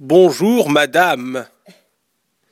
Bonjour madame.